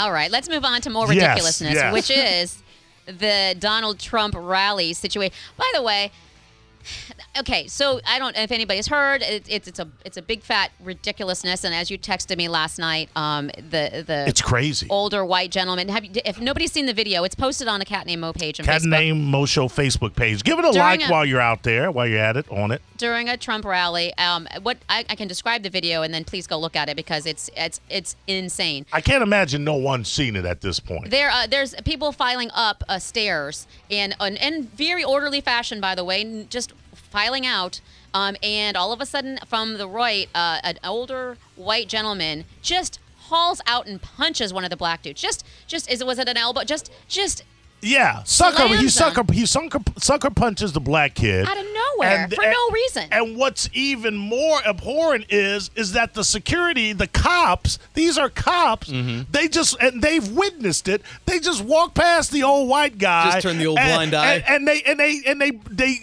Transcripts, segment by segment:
All right, let's move on to more Yes, ridiculousness, yes. which is the Donald Trump rally situation. By the way, okay, so I don't know if anybody's heard. It, it's it's a it's a big fat ridiculousness, and as you texted me last night, um, the the It's crazy. older white gentleman. Have you, if nobody's seen the video, it's posted on the Cat Named Mo page on Cat Facebook. Name Mo Show Facebook page. Give it a During like a- while you're out there, while you're at it, on it. during a Trump rally. Um, what I, I can describe the video, and then please go look at it because it's it's it's insane. I can't imagine no one's seen it at this point. There, uh, there's people filing up uh, stairs in in in very orderly fashion, by the way, just filing out. Um, and all of a sudden, from the right, uh, an older white gentleman just hauls out and punches one of the black dudes. Just, just is was it an elbow? Just, just Yeah, sucker. He sucker. He sucker, sucker punches the black kid out of nowhere for no reason. And what's even more abhorrent is is that the security, the cops, these are cops. They just and they've witnessed it. They just walk past the old white guy, Just turn the old and- blind eye. and, and they and they and they they.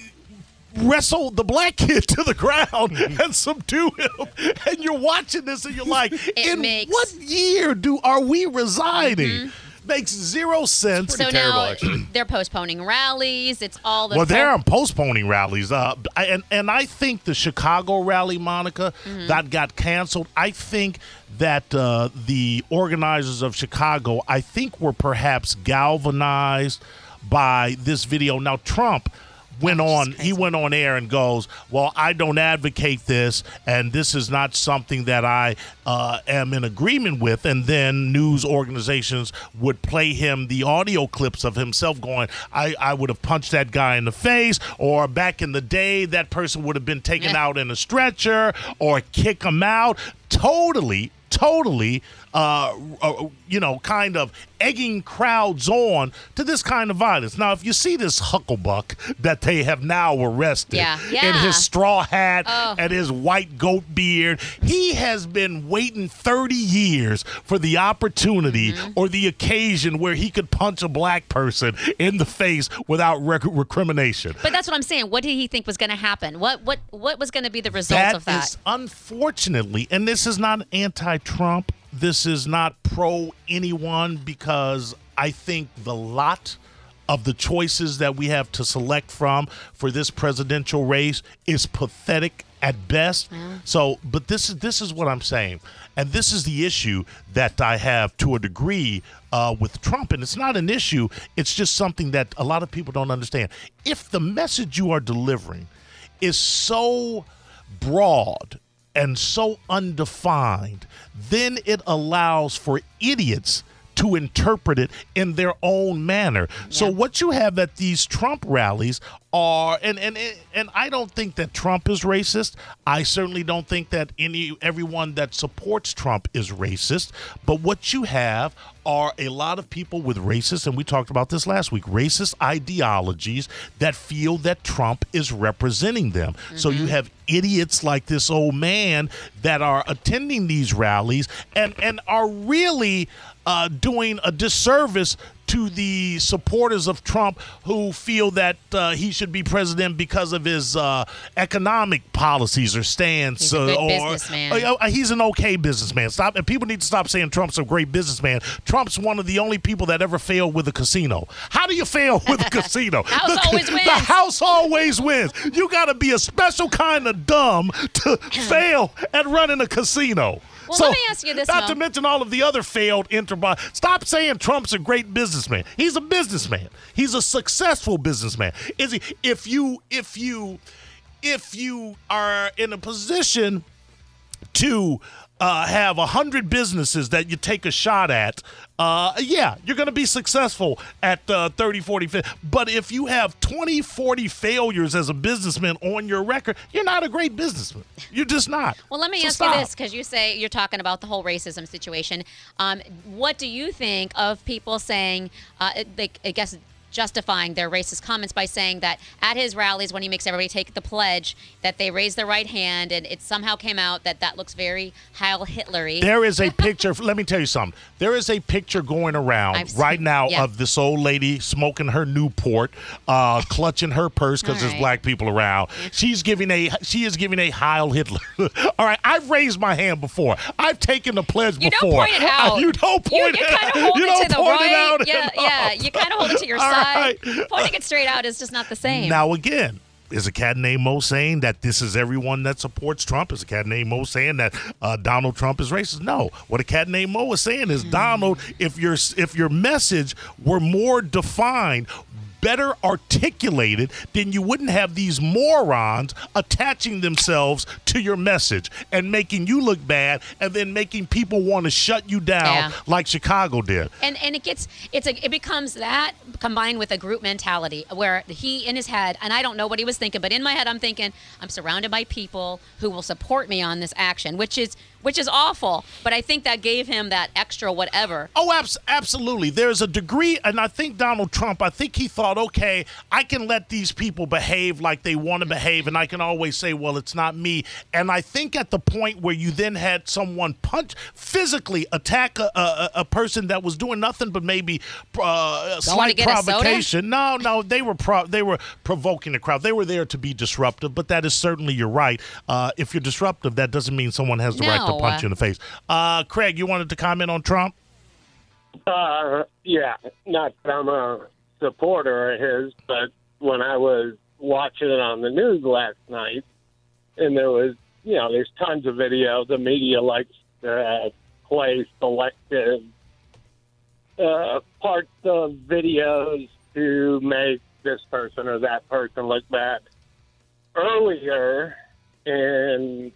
Wrestle the black kid to the ground and subdue him, and you're watching this, and you're like, "In makes- what year do are we residing?" Makes zero sense. so terrible, now actually. they're postponing rallies. It's all the Well, they're folk- postponing rallies. Uh, I, and and I think the Chicago rally, Monica, Mm-hmm. that got canceled. I think that uh, the organizers of Chicago, I think, were perhaps galvanized by this video. Now, Trump went on he went on air and goes well i don't advocate this and this is not something that i uh, am in agreement with. And then news organizations would play him the audio clips of himself going i, I would have punched that guy in the face or back in the day that person would have been taken Yeah. out in a stretcher or kick him out. Totally totally uh, uh, you know kind of egging crowds on to this kind of violence now if you see this hucklebuck that they have now arrested Yeah, in his straw hat Oh. and his white goat beard he has been waiting 30 years for the opportunity Mm-hmm. or the occasion where he could punch a black person in the face without rec- recrimination But that's what I'm saying. What did he think was going to happen? What what what was going to be the result of That of that? is unfortunately, and this is not anti-Trump. This is not pro anyone because I think the lot of the choices that we have to select from for this presidential race is pathetic at best. So, but this is this is what I'm saying, and this is the issue that I have to a degree uh, with Trump, and it's not an issue. It's just something that a lot of people don't understand. If the message you are delivering is so broad and so undefined, then it allows for idiots to interpret it in their own manner. So what you have at these Trump rallies are and and and I don't think that Trump is racist. I certainly don't think that any everyone that supports Trump is racist, but what you have are a lot of people with racist and we talked about this last week, racist ideologies that feel that Trump is representing them. So you have idiots like this old man that are attending these rallies and and are really uh, doing a disservice to the supporters of Trump who feel that uh, he should be president because of his uh, economic policies or stance. He's a uh, or businessman. uh, he's an okay businessman. Stop, and people need to stop saying Trump's a great businessman. Trump's one of the only people that ever failed with a casino. How do you fail with a casino? House the, always The house always wins. You got to be a special kind of dumb to fail at running a casino. Well, so, let me ask you this, Not Mo. to mention all of the other failed enterprise. Stop saying Trump's a great businessman. He's a businessman. He's a successful businessman. Is he? If you, if you, if you are in a position to uh, have a hundred businesses that you take a shot at, uh, yeah, you're going to be successful at uh, 30, 40, 50. But if you have 20, 40 failures as a businessman on your record, you're not a great businessman. You're just not. Well, let me So ask stop. you this because you say you're talking about the whole racism situation. Um, what do you think of people saying, uh, like, I guess, justifying their racist comments by saying that at his rallies, when he makes everybody take the pledge, that they raise their right hand, and it somehow came out that that looks very Heil Hitlery. There is a picture. let me tell you something. There is a picture going around right now yeah. of this old lady smoking her Newport, uh, clutching her purse because All there's right. black people around. She's giving a she is giving a Heil Hitler. All right, I've raised my hand before. I've taken the pledge You don't before. point it out. you don't point you, you it. kind of hold you it don't point it right. out yeah, enough. yeah. You kind of hold it to your All side. right. Pointing it straight out is just not the same. Now again. Is a cat named Mo saying that this is everyone that supports Trump? Is a cat named Mo saying that uh, Donald Trump is racist? No. What a cat named Mo is saying is Donald, if your if your message were more defined, better articulated, then you wouldn't have these morons attaching themselves to your message and making you look bad, and then making people want to shut you down Yeah. like Chicago did. and and it gets it's a it becomes that combined with a group mentality where he in his head and I don't know what he was thinking but in my head I'm thinking I'm surrounded by people who will support me on this action which is which is awful but I think that gave him that extra whatever Oh, abs- absolutely. There's a degree, and I think Donald Trump, I think he thought, okay, I can let these people behave like they want to behave, and I can always say, well, it's not me. And I think at the point where you then had someone punch, physically attack a, a, a person that was doing nothing but maybe uh, a Don't wanna slight provocation. No, no, they were pro- they were provoking the crowd. They were there to be disruptive, but that is certainly you're right. Uh, if you're disruptive, that doesn't mean someone has the right to Punch you in the face. Uh, Craig, you wanted to comment on Trump? Uh, yeah, not that I'm a supporter of his, but when I was watching it on the news last night, and there was, you know, there's tons of video. The media likes to play selective uh, parts of videos to make this person or that person look bad. Earlier, in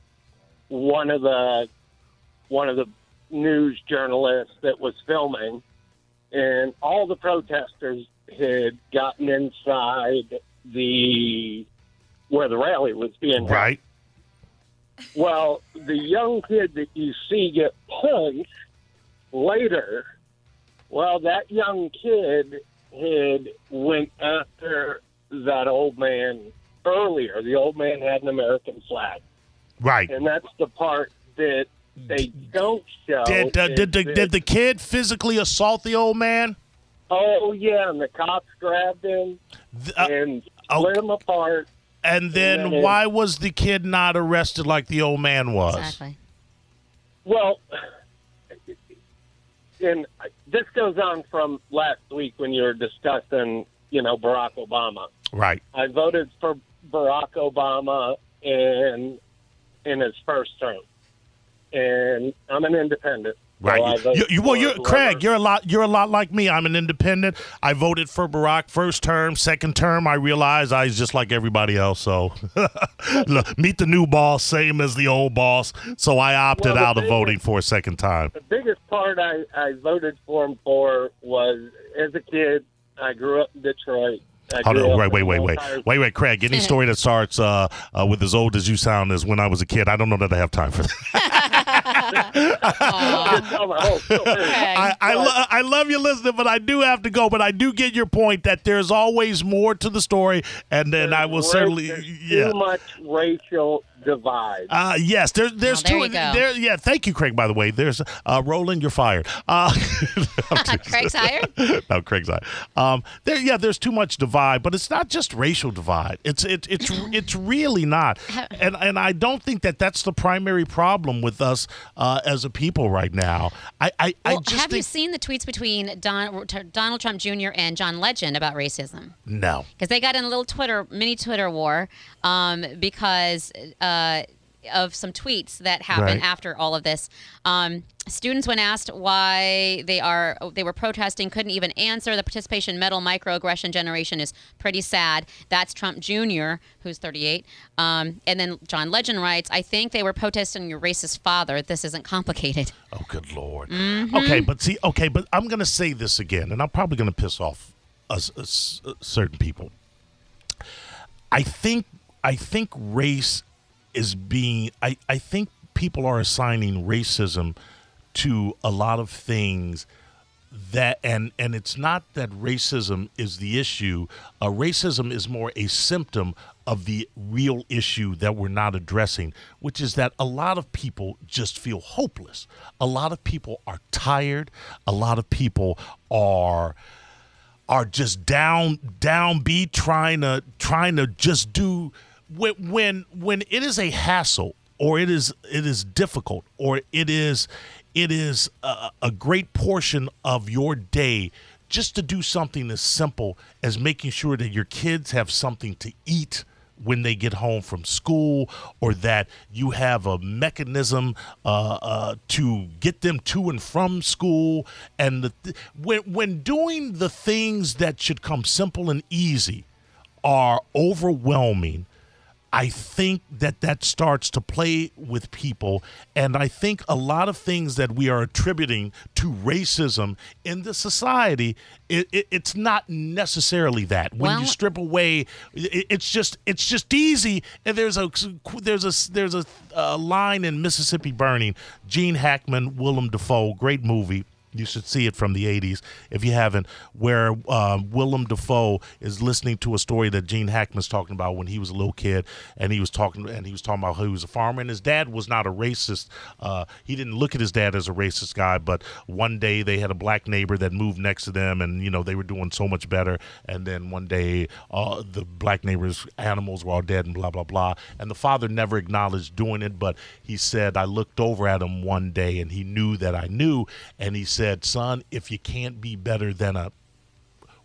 one of the one of the news journalists that was filming, and all the protesters had gotten inside the where the rally was being held. Right. Well, the young kid that you see get punched later, well, that young kid had went after that old man earlier. The old man had an American flag, Right. and that's the part that they don't show. Did uh, did the that- did the kid physically assault the old man? Oh yeah, and the cops grabbed him Th- uh, and oh. split him apart. and then yeah. why was the kid not arrested like the old man was? exactly Well, and this goes on from last week when you were discussing, you know, Barack Obama. Right. I voted for Barack Obama in in his first term, and I'm an independent. Right. vote You, you, well, you're Craig. You're a lot. You're a lot like me. I'm an independent. I voted for Barack first term. Second term, I realized I was just like everybody else. So Look, meet the new boss, same as the old boss. So I opted Well, out of voting for a second time. the biggest part I, I voted for him for was as a kid. I grew up in Detroit. I Hold on, up wait, wait, wait, wait, wait, wait, Craig. Any story that starts uh, uh, with as old as you sound as when I was a kid, I don't know that I have time for that. Aw. Tell the whole story. I, I, lo- I love you listening, but I do have to go. But I do get your point that there's always more to the story, and then I will There's certainly, yeah. Too much racial divide. Uh, yes, there's there's there two. you go. There, yeah, thank you, Craig. By the way, there's uh, Roland. You're fired. Uh, Craig's hired no, Craig's hired. Um, there, yeah, there's too much divide, but it's not just racial divide. It's it, it's it's really not, and and I don't think that that's the primary problem with us uh, as a people right now. I I, I just have you seen the tweets between Don, Donald Trump Jr. and John Legend about racism no. because they got in a little Twitter mini Twitter war um, because uh, of some tweets that happened Right. after all of this. Um, students, when asked why they are they were protesting, couldn't even answer. The participation medal microaggression generation is pretty sad. That's Trump Jr., who's 38, um, and then John Legend writes, "I think they were protesting your racist father. This isn't complicated." Oh, good lord. Mm-hmm. Okay, but see, okay, but I'm going to say this again, and I'm probably going to piss off us, us- uh, certain people. I think I think race is being. I I think people are assigning racism to a lot of things that and and it's not that racism is the issue uh, racism is more a symptom of the real issue that we're not addressing which is that a lot of people just feel hopeless a lot of people are tired a lot of people are are just down downbeat trying to trying to just do when when when it is a hassle or it is it is difficult or it is it is a, a great portion of your day just to do something as simple as making sure that your kids have something to eat when they get home from school or that you have a mechanism uh, uh, to get them to and from school. And th- when, when doing the things that should come simple and easy are overwhelming I think that that starts to play with people. And I think a lot of things that we are attributing to racism in the society, it, it, it's not necessarily that. When Well- you strip away, it, it's just it's just easy. And there's a there's a there's a, a line in Mississippi Burning. Gene Hackman, Willem Dafoe, great movie. You should see it from the 80s if you haven't, where uh, Willem Dafoe is listening to a story that Gene Hackman's talking about when he was a little kid, and he was talking and he was talking about how he was a farmer, and his dad was not a racist. Uh, he didn't look at his dad as a racist guy, but one day they had a black neighbor that moved next to them, and you know they were doing so much better, and then one day uh, the black neighbor's animals were all dead, and blah blah blah, and the father never acknowledged doing it, but he said I looked over at him one day, and he knew that I knew, and he said, "Son, if you can't be better than a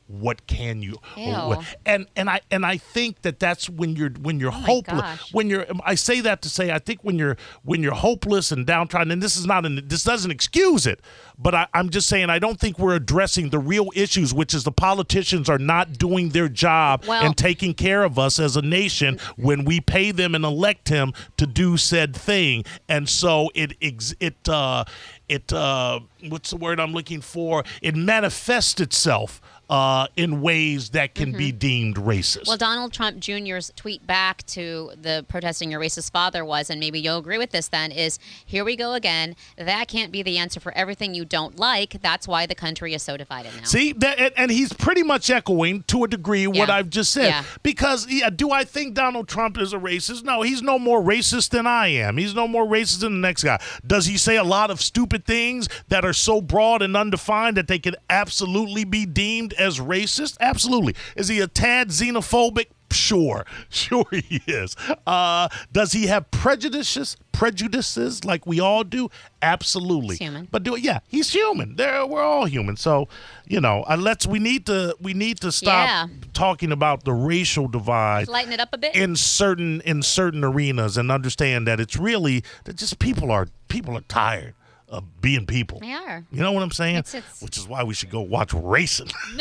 what can you Ew. and and i and i think that that's when you're when you're Oh hopeless when you're i say that to say i think when you're when you're hopeless and downtrodden and this is not an this doesn't excuse it but I, i'm just saying i don't think we're addressing the real issues which is the politicians are not doing their job Well- and taking care of us as a nation when we pay them and elect him to do said thing. And so it ex- it uh it uh what's the word i'm looking for? It manifests itself uh, in ways that can be deemed racist. Mm-hmm. Well, Donald Trump Jr.'s tweet back to the protesting your racist father was, and maybe you'll agree with this then, is here we go again. That can't be the answer for everything you don't like. That's why the country is so divided now. See that, and, he's pretty much echoing to a degree what Yeah. I've just said. Yeah. Because yeah, do I think Donald Trump is a racist? No, he's no more racist than I am. He's no more racist than the next guy. Does he say a lot of stupid things that are so broad and undefined that they could absolutely be deemed as racist? Absolutely. Is he a tad xenophobic? Sure, sure he is. Uh, does he have prejudices? Prejudices like we all do? Absolutely. He's human. But do yeah, he's human. There, we're all human. So, you know, uh, let's we need to we need to stop Yeah. talking about the racial divide Lighten it up a bit. in certain in certain arenas and understand that it's really that just people are people are tired of being people. they are. You know what I'm saying? It's- it's- Which is why we should go watch racing.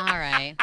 All right.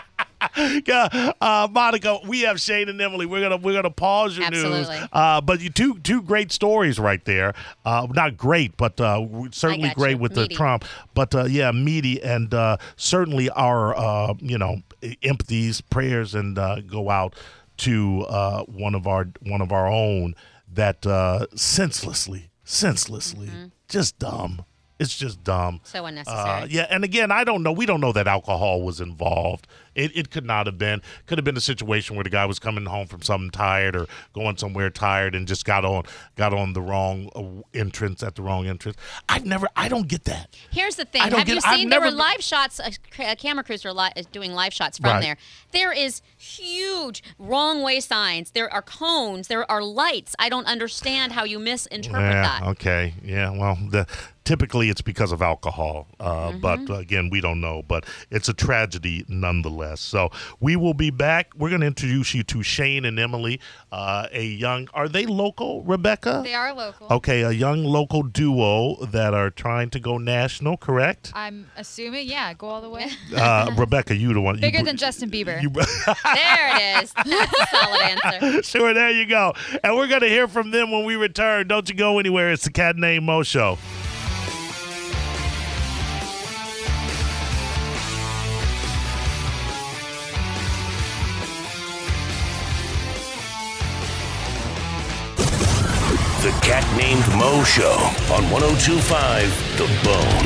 Uh, Monica, we have Shane and Emily. We're gonna we're gonna pause your Absolutely. news. Uh, but you two two great stories right there. Uh, not great, but uh, certainly great you. with the Trump. But uh, yeah, meaty and uh, certainly our uh, you know empathies, prayers, and uh, go out to uh, one of our one of our own that uh, senselessly, senselessly, Mm-hmm. just dumb. It's just dumb. So unnecessary. Uh, yeah, and again, I don't know. We don't know that alcohol was involved. It, it could not have been. Could have been a situation where the guy was coming home from something tired or going somewhere tired and just got on got on the wrong uh, entrance at the wrong entrance. I've never. I don't get that. Here's the thing. Have get- you I've seen there never were been- live shots? A, a camera crews were li- doing live shots from Right. there. There is huge wrong way signs. There are cones. There are lights. I don't understand how you misinterpret yeah. that. Okay. Yeah. Well, the, typically it's because of alcohol, uh, Mm-hmm. but uh, again, we don't know. But it's a tragedy nonetheless. So we will be back. We're going to introduce you to Shane and Emily, uh, a young. Are they local, Rebecca? They are local. Okay, a young local duo that are trying to go national, correct? I'm assuming, yeah, go all the way. Uh, Rebecca, you the one. Bigger br- than Justin Bieber. You, There it is. That's a solid answer. sure, there you go. And we're going to hear from them when we return. Don't you go anywhere. It's the Cat Named Mo Show. Cat Named Mo Show on 1025 The Bone.